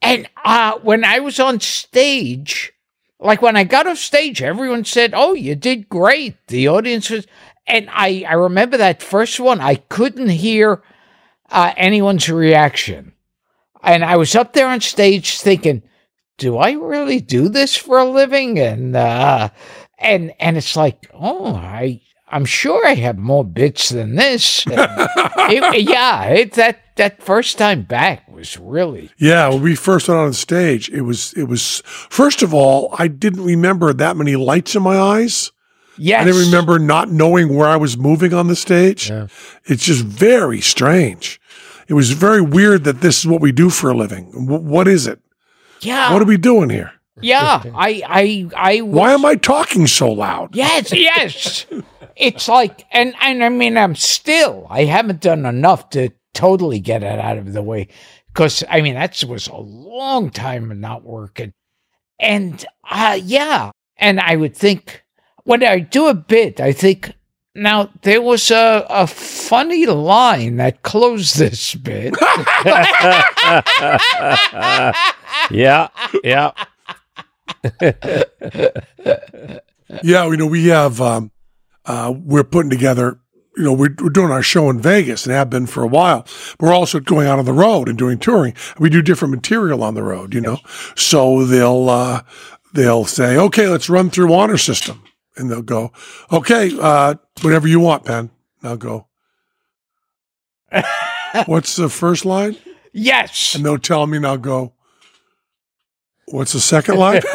And uh, when I was on stage, like when I got off stage, everyone said, Oh, you did great. The audience was. And I, I remember that first one, I couldn't hear uh, anyone's reaction. And I was up there on stage thinking, do I really do this for a living? And uh, and and it's like, oh, I I'm sure I have more bits than this. It- yeah, it, that that first time back was really Yeah, when we first went on stage, it was it was first of all, I didn't remember that many lights in my eyes. yes. I didn't remember not knowing where I was moving on the stage. Yeah. It's just very strange. it was very weird that this is what we do for a living. W- what is it? Yeah. What are we doing here? Yeah. I, I, I. Why am I talking so loud? Yes, yes. it's like, and and I mean, I'm still. I haven't done enough to totally get it out of the way, because I mean that was a long time of not working, and uh, yeah, and I would think when I do a bit, I think. Now there was a, a funny line that closed this bit. Yeah, yeah. Yeah, you know, we have, um, uh, we're putting together, you know, we're, we're doing our show in Vegas and have been for a while. We're also going out on the road and doing touring. We do different material on the road, you know. So they'll, uh, they'll say, okay, let's run through honor system. And they'll go, okay, uh, whatever you want, Penn. And I'll go, what's the first line? yes. And they'll tell me and I'll go, what's the second line?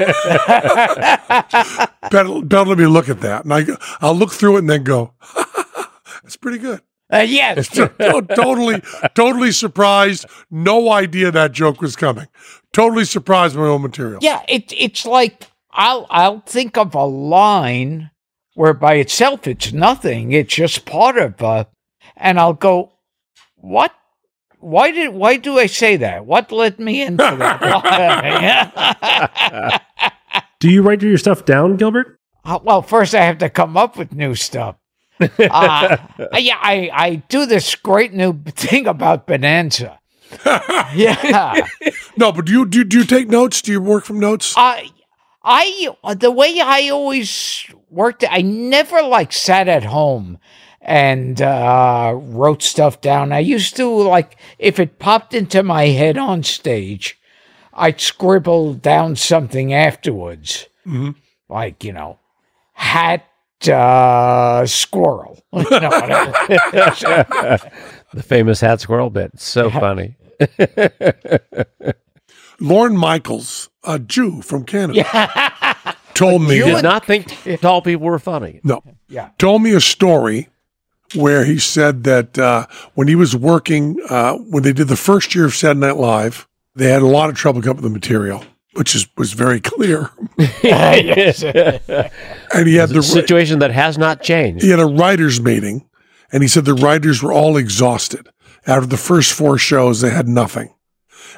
better, better let me look at that. And I, I'll look through it and then go, that's pretty good. Uh, yes. Totally, totally surprised. No idea that joke was coming. Totally surprised by my own material. Yeah, it it's like I'll I'll think of a line where by itself it's nothing. It's just part of uh and I'll go, What? Why did why do I say that? What led me into that? Do you write your stuff down, Gilbert? Uh, well, first I have to come up with new stuff. Uh, yeah, I, I do this great new thing about Bonanza. yeah. No, but do you, do, you- do you take notes? Do you work from notes? I, I, the way I always worked, I never like sat at home and uh, wrote stuff down. I used to like if it popped into my head on stage, I'd scribble down something afterwards, like you know, hat uh, squirrel. You know, whatever. The famous hat squirrel bit. So funny. Lorne Michaels, a Jew from Canada, told me, Jew Did not think tall people were funny. no, Yeah. told me a story where he said that uh, when he was working, uh, when they did the first year of Saturday Night Live, they had a lot of trouble coming up with the material, which is was very clear. yes. And he had the Situation that has not changed. he had a writers meeting, and he said the writers were all exhausted after the first four shows. They had nothing.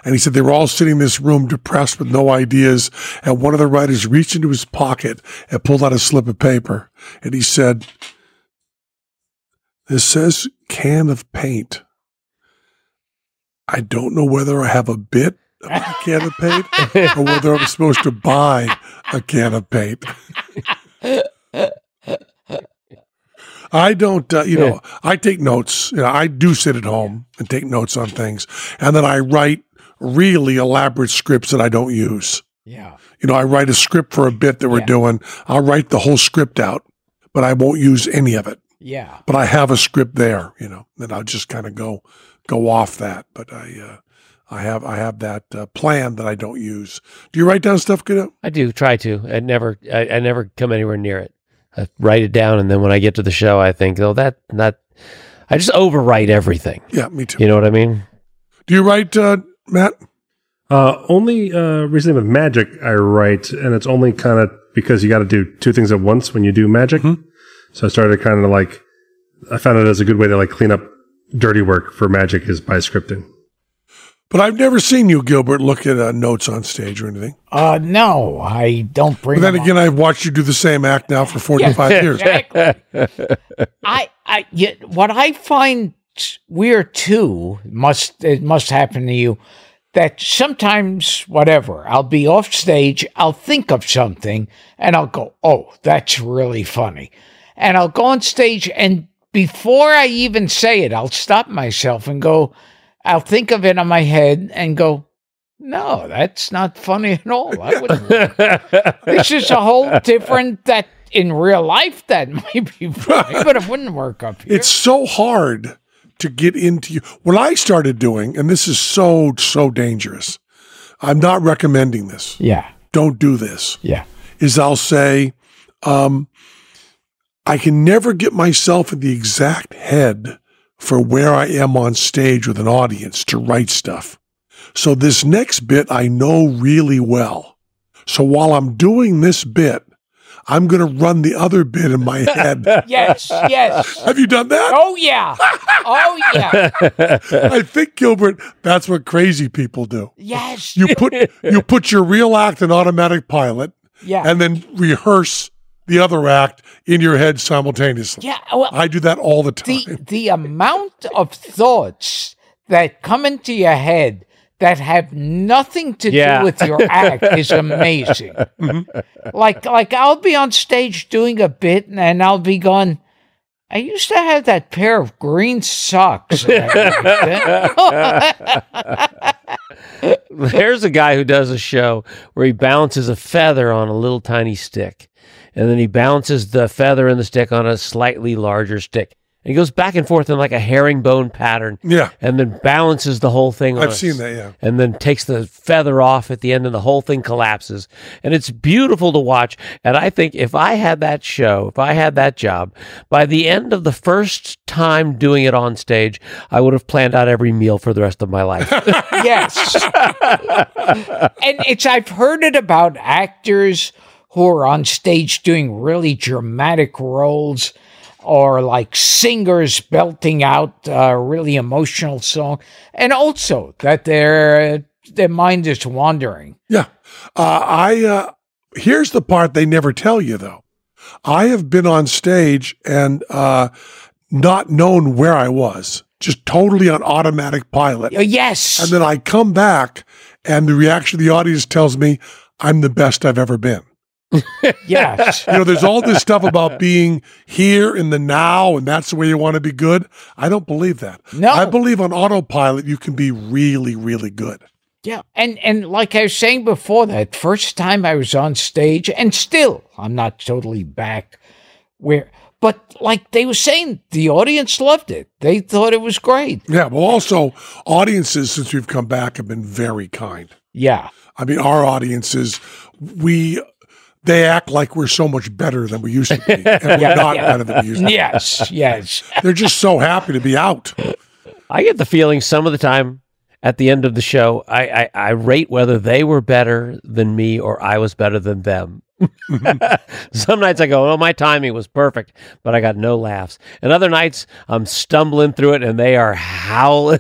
And he said they were all sitting in this room depressed with no ideas. And one of the writers reached into his pocket and pulled out a slip of paper. And he said, This says can of paint. I don't know whether I have a bit of a can of paint or whether I'm supposed to buy a can of paint. I don't, uh, you know, I take notes. You know, I do sit at home and take notes on things. And then I write really elaborate scripts that I don't use. yeah. You know, I write a script for a bit that we're Yeah. doing. I'll write the whole script out, but I won't use any of it. Yeah. But I have a script there, you know, and I'll just kind of go go off that. But I uh, I have I have that uh, plan that I don't use. Do you write down stuff, Goudeau? I do try to. I never. I, I never come anywhere near it. I write it down, and then when I get to the show, I think, "Oh, that not." I just overwrite everything. Yeah, me too. You know what I mean? Do you write, uh, Matt? Uh, only uh, recently with magic, I write, and it's only kind of because you got to do two things at once when you do magic. So I started kind of like, I found it as a good way to like clean up dirty work for magic is by scripting. But I've never seen you, Gilbert, look at uh, notes on stage or anything. Uh, no, I don't bring. But then them again, I've watched you do the same act now for 45 years. exactly. I, I, yeah, what I find weird too must it must happen to you that sometimes whatever I'll be off stage, I'll think of something and I'll go, oh, that's really funny, and I'll go on stage and before I even say it, I'll stop myself and go, I'll think of it on my head and go. No, that's not funny at all. I wouldn't this is a whole different that in real life that might be funny, but it wouldn't work up here. It's so hard to get into you. What I started doing, and this is so, so dangerous, I'm not recommending this. yeah, Don't do this. yeah, Is I'll say, um, I can never get myself in the exact head for where I am on stage with an audience to write stuff. So this next bit I know really well. So while I'm doing this bit, I'm going to run the other bit in my head. Yes, yes. Have you done that? Oh yeah. Oh yeah. I think Gilbert, that's what crazy people do. Yes. You put you put your real act in automatic pilot Yeah. and then rehearse the other act in your head simultaneously. yeah. Well, I do that all the the time. the the amount of thoughts that come into your head that have nothing to Yeah. do with your act is amazing. Mm-hmm. Like like I'll be on stage doing a bit and, and I'll be going. I used to have that pair of green socks. that I used to- There's a guy who does a show where he balances a feather on a little tiny stick, and then he balances the feather and the stick on a slightly larger stick. And he goes back and forth in like a herringbone pattern, Yeah. and then balances the whole thing. On I've a seen s- that, yeah. And then takes the feather off at the end, and the whole thing collapses. And it's beautiful to watch. And I think if I had that show, if I had that job, by the end of the first time doing it on stage, I would have planned out every meal for the rest of my life. yes. and it's I've heard it about actors who are on stage doing really dramatic roles or like singers belting out a really emotional song and also that their their mind is wandering. Yeah. Uh, I, uh, here's the part they never tell you though. I have been on stage and, uh, not known where I was, just totally on automatic pilot. Uh, Yes. And then I come back and the reaction of the audience tells me I'm the best I've ever been. yes. You know, there's all this stuff about being here in the now and that's the way you want to be good. I don't believe that. No. I believe on autopilot you can be really, really good. Yeah, and and like I was saying before, that first time I was on stage, and still I'm not totally back where, but like they were saying, the audience loved it. They thought it was great. Yeah. Well, also, audiences, since we've come back, have been very kind. Yeah, I mean, our audiences, we, they act like we're so much better than we used to be. And we're Yeah, not yeah. better than we used to be. yes, yes. They're just so happy to be out. I get the feeling some of the time at the end of the show, I, I, I rate whether they were better than me or I was better than them. some nights I go, oh, my timing was perfect, but I got no laughs. And other nights I'm stumbling through it and they are howling.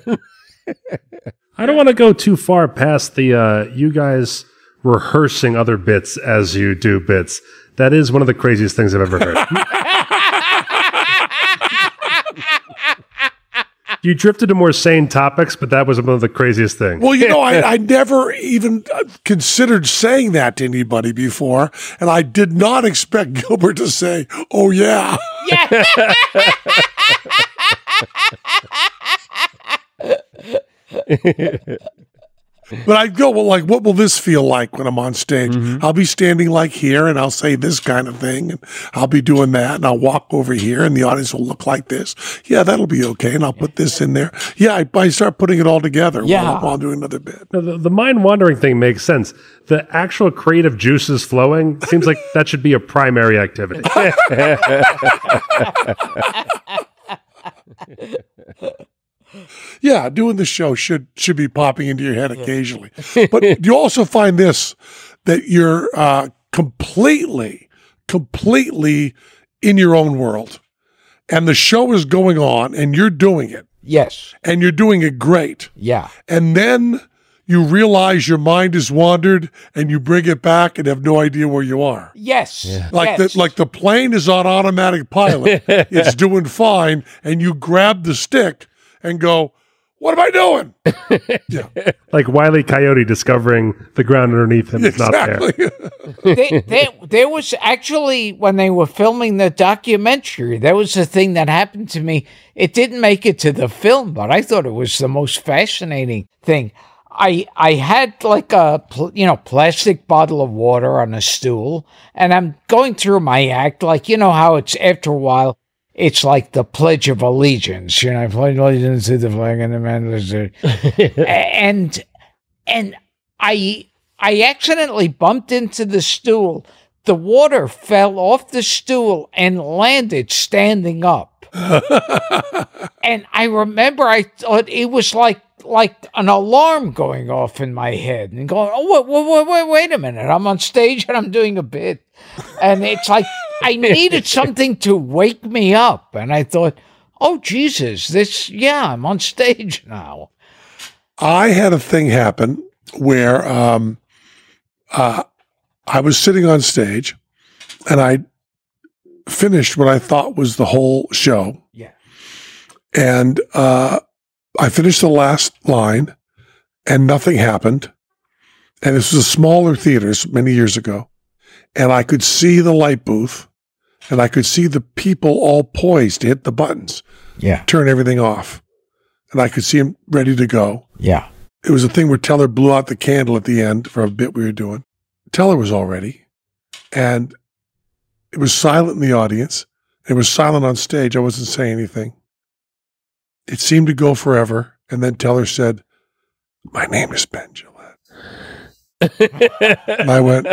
I don't want to go too far past the uh, you guys rehearsing other bits as you do bits. That is one of the craziest things I've ever heard. you drifted to more sane topics, but that was one of the craziest things. Well, you know, I, I never even uh, considered saying that to anybody before. And I did not expect Gilbert to say, oh, yeah. Yeah, But I go, well, like, what will this feel like when I'm on stage? Mm-hmm. I'll be standing like here and I'll say this kind of thing and I'll be doing that and I'll walk over here and the audience will look like this. Yeah, that'll be okay. And I'll put this in there. Yeah, I, I start putting it all together Yeah. while, while I'm doing another bit. No, the, the mind wandering thing makes sense. The actual creative juices flowing seems like that should be a primary activity. Yeah, doing the show should should be popping into your head occasionally. but you also find this that you're uh, completely, completely in your own world, and the show is going on, and you're doing it, yes, and you're doing it great, yeah, and then you realize your mind has wandered, and you bring it back and have no idea where you are. yes. Like yes. the like the plane is on automatic pilot, it's doing fine, and you grab the stick and go, "What am I doing?" yeah, like Wiley Coyote discovering the ground underneath him is not there. they, they, there was actually when they were filming the documentary there was a thing that happened to me it didn't make it to the film but i thought it was the most fascinating thing i i had like a pl- you know plastic bottle of water on a stool and i'm going through my act like you know how it's after a while it's like the Pledge of Allegiance, you know. I pledge allegiance to the flag and the man and and I I accidentally bumped into the stool. The water fell off the stool and landed standing up. and I remember I thought it was like like an alarm going off in my head and going, oh wait, wait, wait, wait, wait a minute, I'm on stage and I'm doing a bit, and it's like I needed something to wake me up, and I thought, oh Jesus, this yeah, I'm on stage now. I had a thing happen where um, uh, I was sitting on stage and I finished what I thought was the whole show. Yeah. And uh, I finished the last line and nothing happened. And this was a smaller theater many years ago. And I could see the light booth and I could see the people all poised to hit the buttons, Yeah, turn everything off. And I could see them ready to go. yeah. It was a thing where Teller blew out the candle at the end for a bit we were doing. Teller was all ready. And it was silent in the audience. It was silent on stage. I wasn't saying anything. It seemed to go forever. And then Teller said, My name is Penn Jillette. And I went,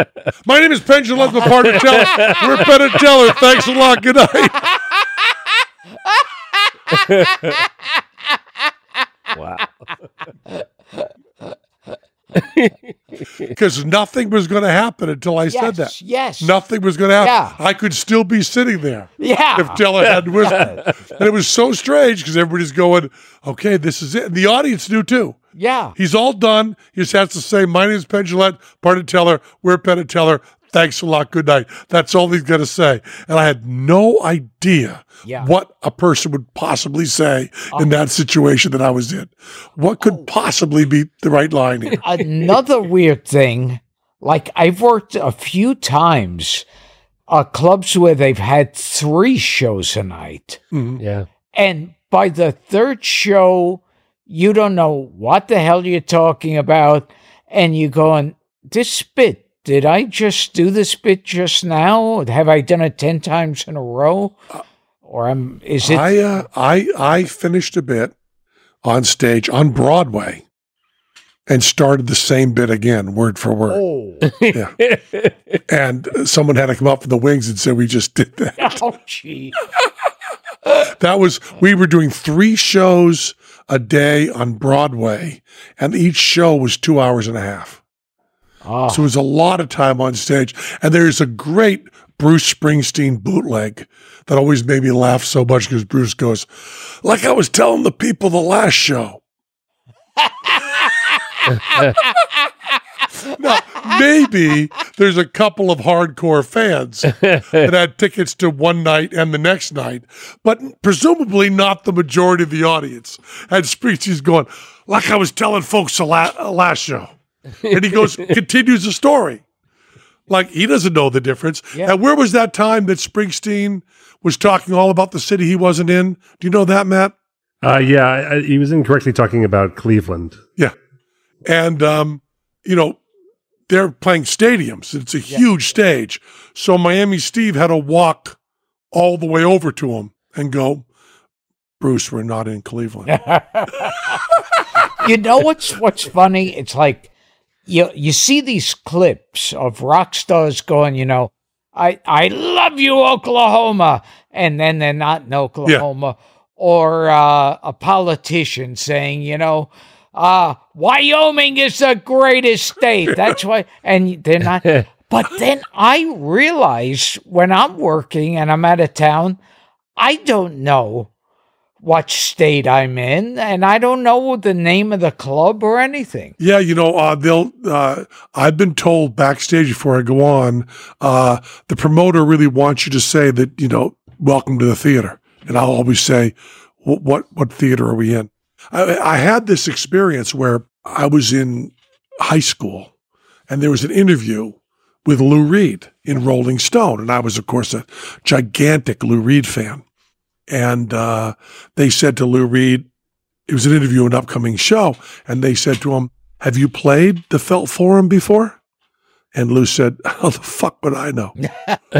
My name is Jillette, the part of Teller. We're Penn and Teller. Thanks a lot. Good night. Wow. Because nothing was going to happen until I said that. yes. Nothing was going to happen. Yeah. I could still be sitting there. Yeah. if Teller hadn't whispered. and it was so strange because everybody's going, okay, this is it. And the audience knew too. Yeah. He's all done. He just has to say, my name is Penn Jillette, part of Teller. We're Penn and Teller. Thanks a lot. Good night. That's all he's going to say. And I had no idea Yeah. what a person would possibly say in that situation that I was in. What could possibly be the right line here? Another weird thing, like I've worked a few times uh clubs where they've had three shows a night. Yeah. And by the third show, you don't know what the hell you're talking about. And you're going, this bit, did I just do this bit just now? Have I done it 10 times in a row? Or am, is it? I, uh, I, I finished a bit on stage on Broadway and started the same bit again, word for word. oh, Yeah. and someone had to come up from the wings and say, We just did that. oh, gee. That was, we were doing three shows a day on Broadway, and each show was two hours and a half. Oh, So it was a lot of time on stage. And there's a great Bruce Springsteen bootleg that always made me laugh so much because Bruce goes, like I was telling the people the last show. now, maybe there's a couple of hardcore fans that had tickets to one night and the next night, but presumably not the majority of the audience. And Springsteen's going, like I was telling folks the la- last show. And he goes, continues the story. Like he doesn't know the difference. Yeah. And where was that time that Springsteen was talking all about the city he wasn't in? Do you know that, Matt? Uh, yeah, I, I- he was incorrectly talking about Cleveland. Yeah. And, um, you know, they're playing stadiums. It's a huge stage. So Miami Steve had to walk all the way over to him and go, Bruce, we're not in Cleveland. you know what's what's funny? It's like you you see these clips of rock stars going, you know, I I love you, Oklahoma, and then they're not in Oklahoma, or uh, a politician saying, you know. Uh, Wyoming is the greatest state. That's why, and they're not. But then I realize when I'm working and I'm out of town, I don't know what state I'm in, and I don't know the name of the club or anything. Yeah, you know, uh, they'll. Uh, I've been told backstage before I go on, uh, the promoter really wants you to say that you know, welcome to the theater, and I'll always say, "Wh- what what theater are we in? I, I had this experience where I was in high school, and there was an interview with Lou Reed in Rolling Stone, and I was, of course, a gigantic Lou Reed fan, and uh, they said to Lou Reed, it was an interview, an upcoming show, and they said to him, "Have you played the Felt Forum before?" And Lou said, "How the fuck would I know?"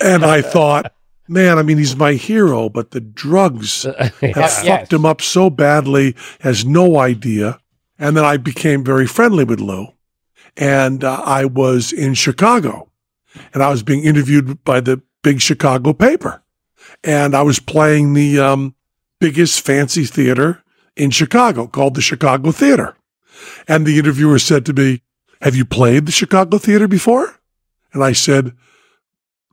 and I thought, man, I mean, he's my hero, but the drugs have Yes. fucked him up so badly, has no idea. And then I became very friendly with Lou, and uh, I was in Chicago, and I was being interviewed by the big Chicago paper. and I was playing the um, biggest fancy theater in Chicago called the Chicago Theater. And the interviewer said to me, Have you played the Chicago Theater before? And I said,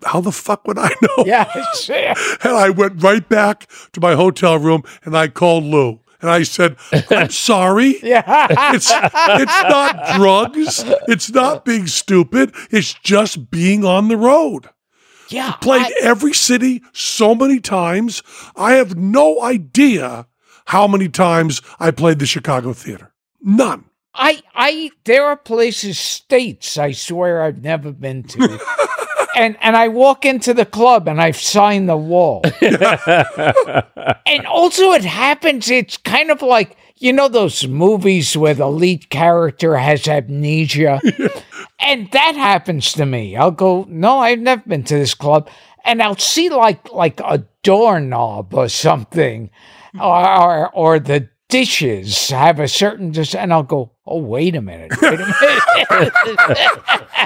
How the fuck would I know? Yes. And I went right back to my hotel room and I called Lou. And I said, I'm sorry. yeah. It's it's not drugs. It's not being stupid. It's just being on the road. yeah. Played I- every city so many times. I have no idea how many times I played the Chicago Theater. None. I, I, there are places, states, I swear I've never been to. And, and I walk into the club and I've signed the wall. and also it happens, it's kind of like, you know, those movies where the lead character has amnesia. and that happens to me. I'll go, no, I've never been to this club. And I'll see like, like a doorknob or something, hmm. or, or, or the dishes have a certain dis- and I'll go, oh wait a minute, wait a minute.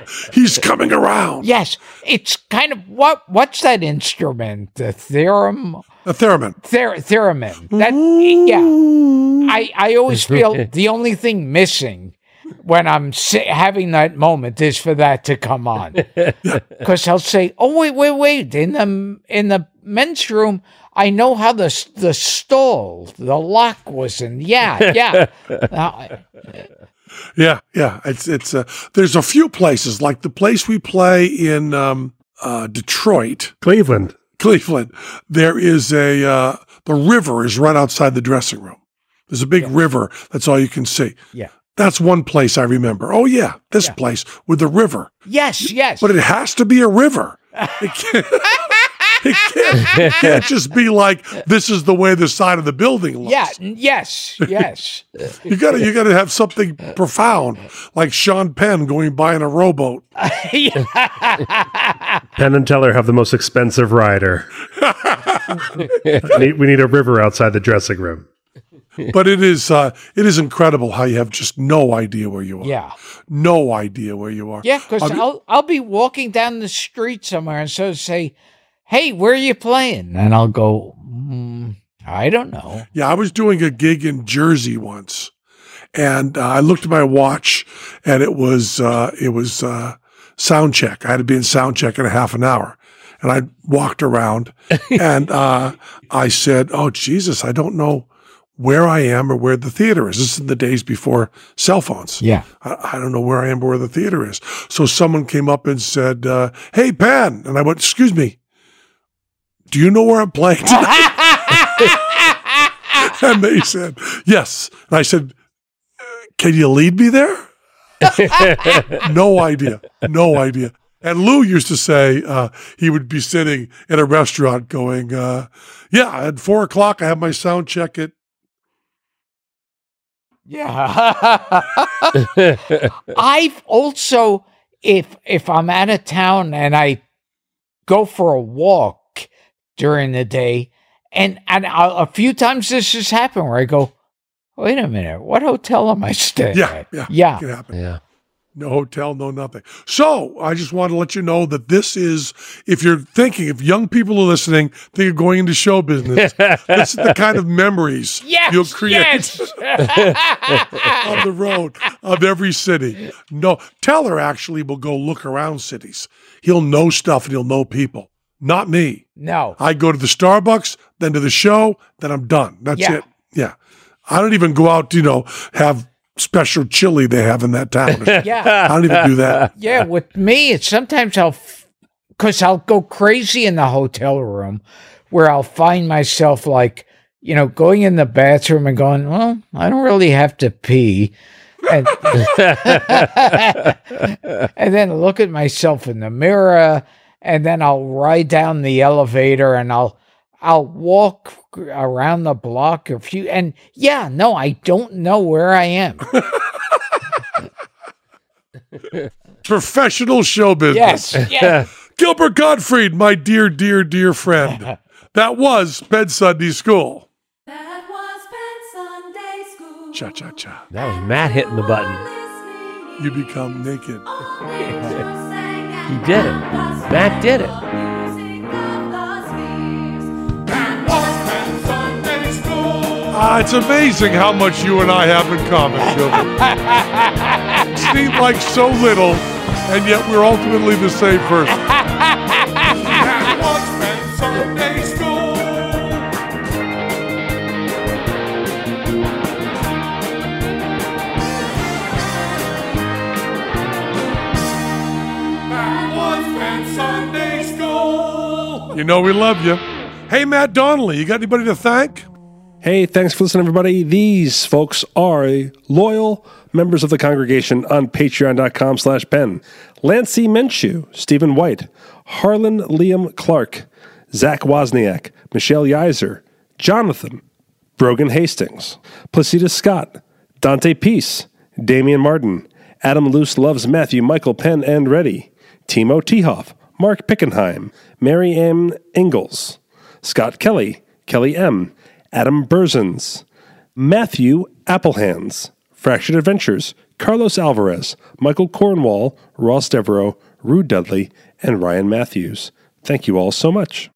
He's coming around. yes, it's kind of what what's that instrument? The theorem, A theremin. ther- theremin. That yeah. I I always feel the only thing missing when I'm si- having that moment is for that to come on because I'll say, oh wait wait wait in the in the men's room. I know how the s- the stall, the lock was in. Yeah, yeah. Uh, Yeah, yeah. It's it's uh, there's a few places like the place we play in um, uh, Detroit, Cleveland. Cleveland. There is a uh, the river is right outside the dressing room. There's a big river. That's all you can see. Yeah. That's one place I remember. Oh yeah, this Yeah. place with the river. yes, yes. But it has to be a river. It can't, it can't, just be like this is the way the side of the building looks. yeah, yes, yes. You gotta you gotta have something profound, like Sean Penn going by in a rowboat. Penn and Teller have the most expensive rider. we, need, we need a river outside the dressing room. But it is uh, it is incredible how you have just no idea where you are. yeah. No idea where you are. Yeah, because I'll I'll be walking down the street somewhere and so say, "Hey, where are you playing?" And I'll go, mm, "I don't know." Yeah, I was doing a gig in Jersey once, and uh, I looked at my watch, and it was uh, it was uh, sound check. I had to be in sound check in a half an hour, and I walked around, and uh, I said, "Oh Jesus, I don't know where I am or where the theater is." This is in the days before cell phones. Yeah. I, I don't know where I am or where the theater is. So someone came up and said, uh, "Hey, Penn," and I went, "Excuse me." Do you know where I'm playing tonight? and they said, yes. And I said, can you lead me there? no idea. No idea. And Lou used to say uh, he would be sitting in a restaurant going, uh, yeah, at four o'clock, I have my sound check at. Yeah. I've also if if I'm out of town and I go for a walk during the day and and I, a few times this has happened where I go, "Wait a minute, what hotel am I staying Yeah, at?" yeah, Yeah. it can happen. Yeah. No hotel, no nothing. So I just want to let you know that this is, if you're thinking, if young people are listening, think of going into show business, this is the kind of memories Yes. you'll create Yes. on the road of every city. No, Teller actually will go look around cities. He'll know stuff and he'll know people. Not me. no. I go to the Starbucks, then to the show, then I'm done. That's Yeah. it. Yeah. I don't even go out, you know, have special chili they have in that town. Yeah. I don't even do that. Yeah, with me, it's sometimes I'll, because I'll go crazy in the hotel room where I'll find myself like, you know, going in the bathroom and going, well, I don't really have to pee. And, and then look at myself in the mirror and then I'll ride down the elevator and I'll, I'll walk around the block a few, and yeah, no, I don't know where I am. Professional show business. Yes, yes. Gilbert Gottfried, my dear, dear, dear friend. That was Penn Sunday School. That was Penn Sunday School. Cha cha cha. That was Matt hitting the button. You become naked. He did it. Mac did it. Ah, it's amazing how much you and I have in common, Gilbert. Seem like so little, and yet we're ultimately the same person. You know we love you. Hey, Matt Donnelly, you got anybody to thank? Hey, thanks for listening, everybody. These folks are loyal members of the congregation on patreon.com slash penn. Lancey Menchu, Stephen White, Harlan Liam Clark, Zach Wozniak, Michelle Yiser, Jonathan, Brogan Hastings, Placida Scott, Dante Peace, Damian Martin, Adam Luce loves Matthew, Michael Penn and Reddy, Timo Tehoff, Mark Pickenheim, Mary M. Ingalls, Scott Kelly, Kelly M., Adam Burzens, Matthew Applehands, Fractured Adventures, Carlos Alvarez, Michael Cornwall, Ross Devereaux, Rue Dudley, and Ryan Matthews. Thank you all so much.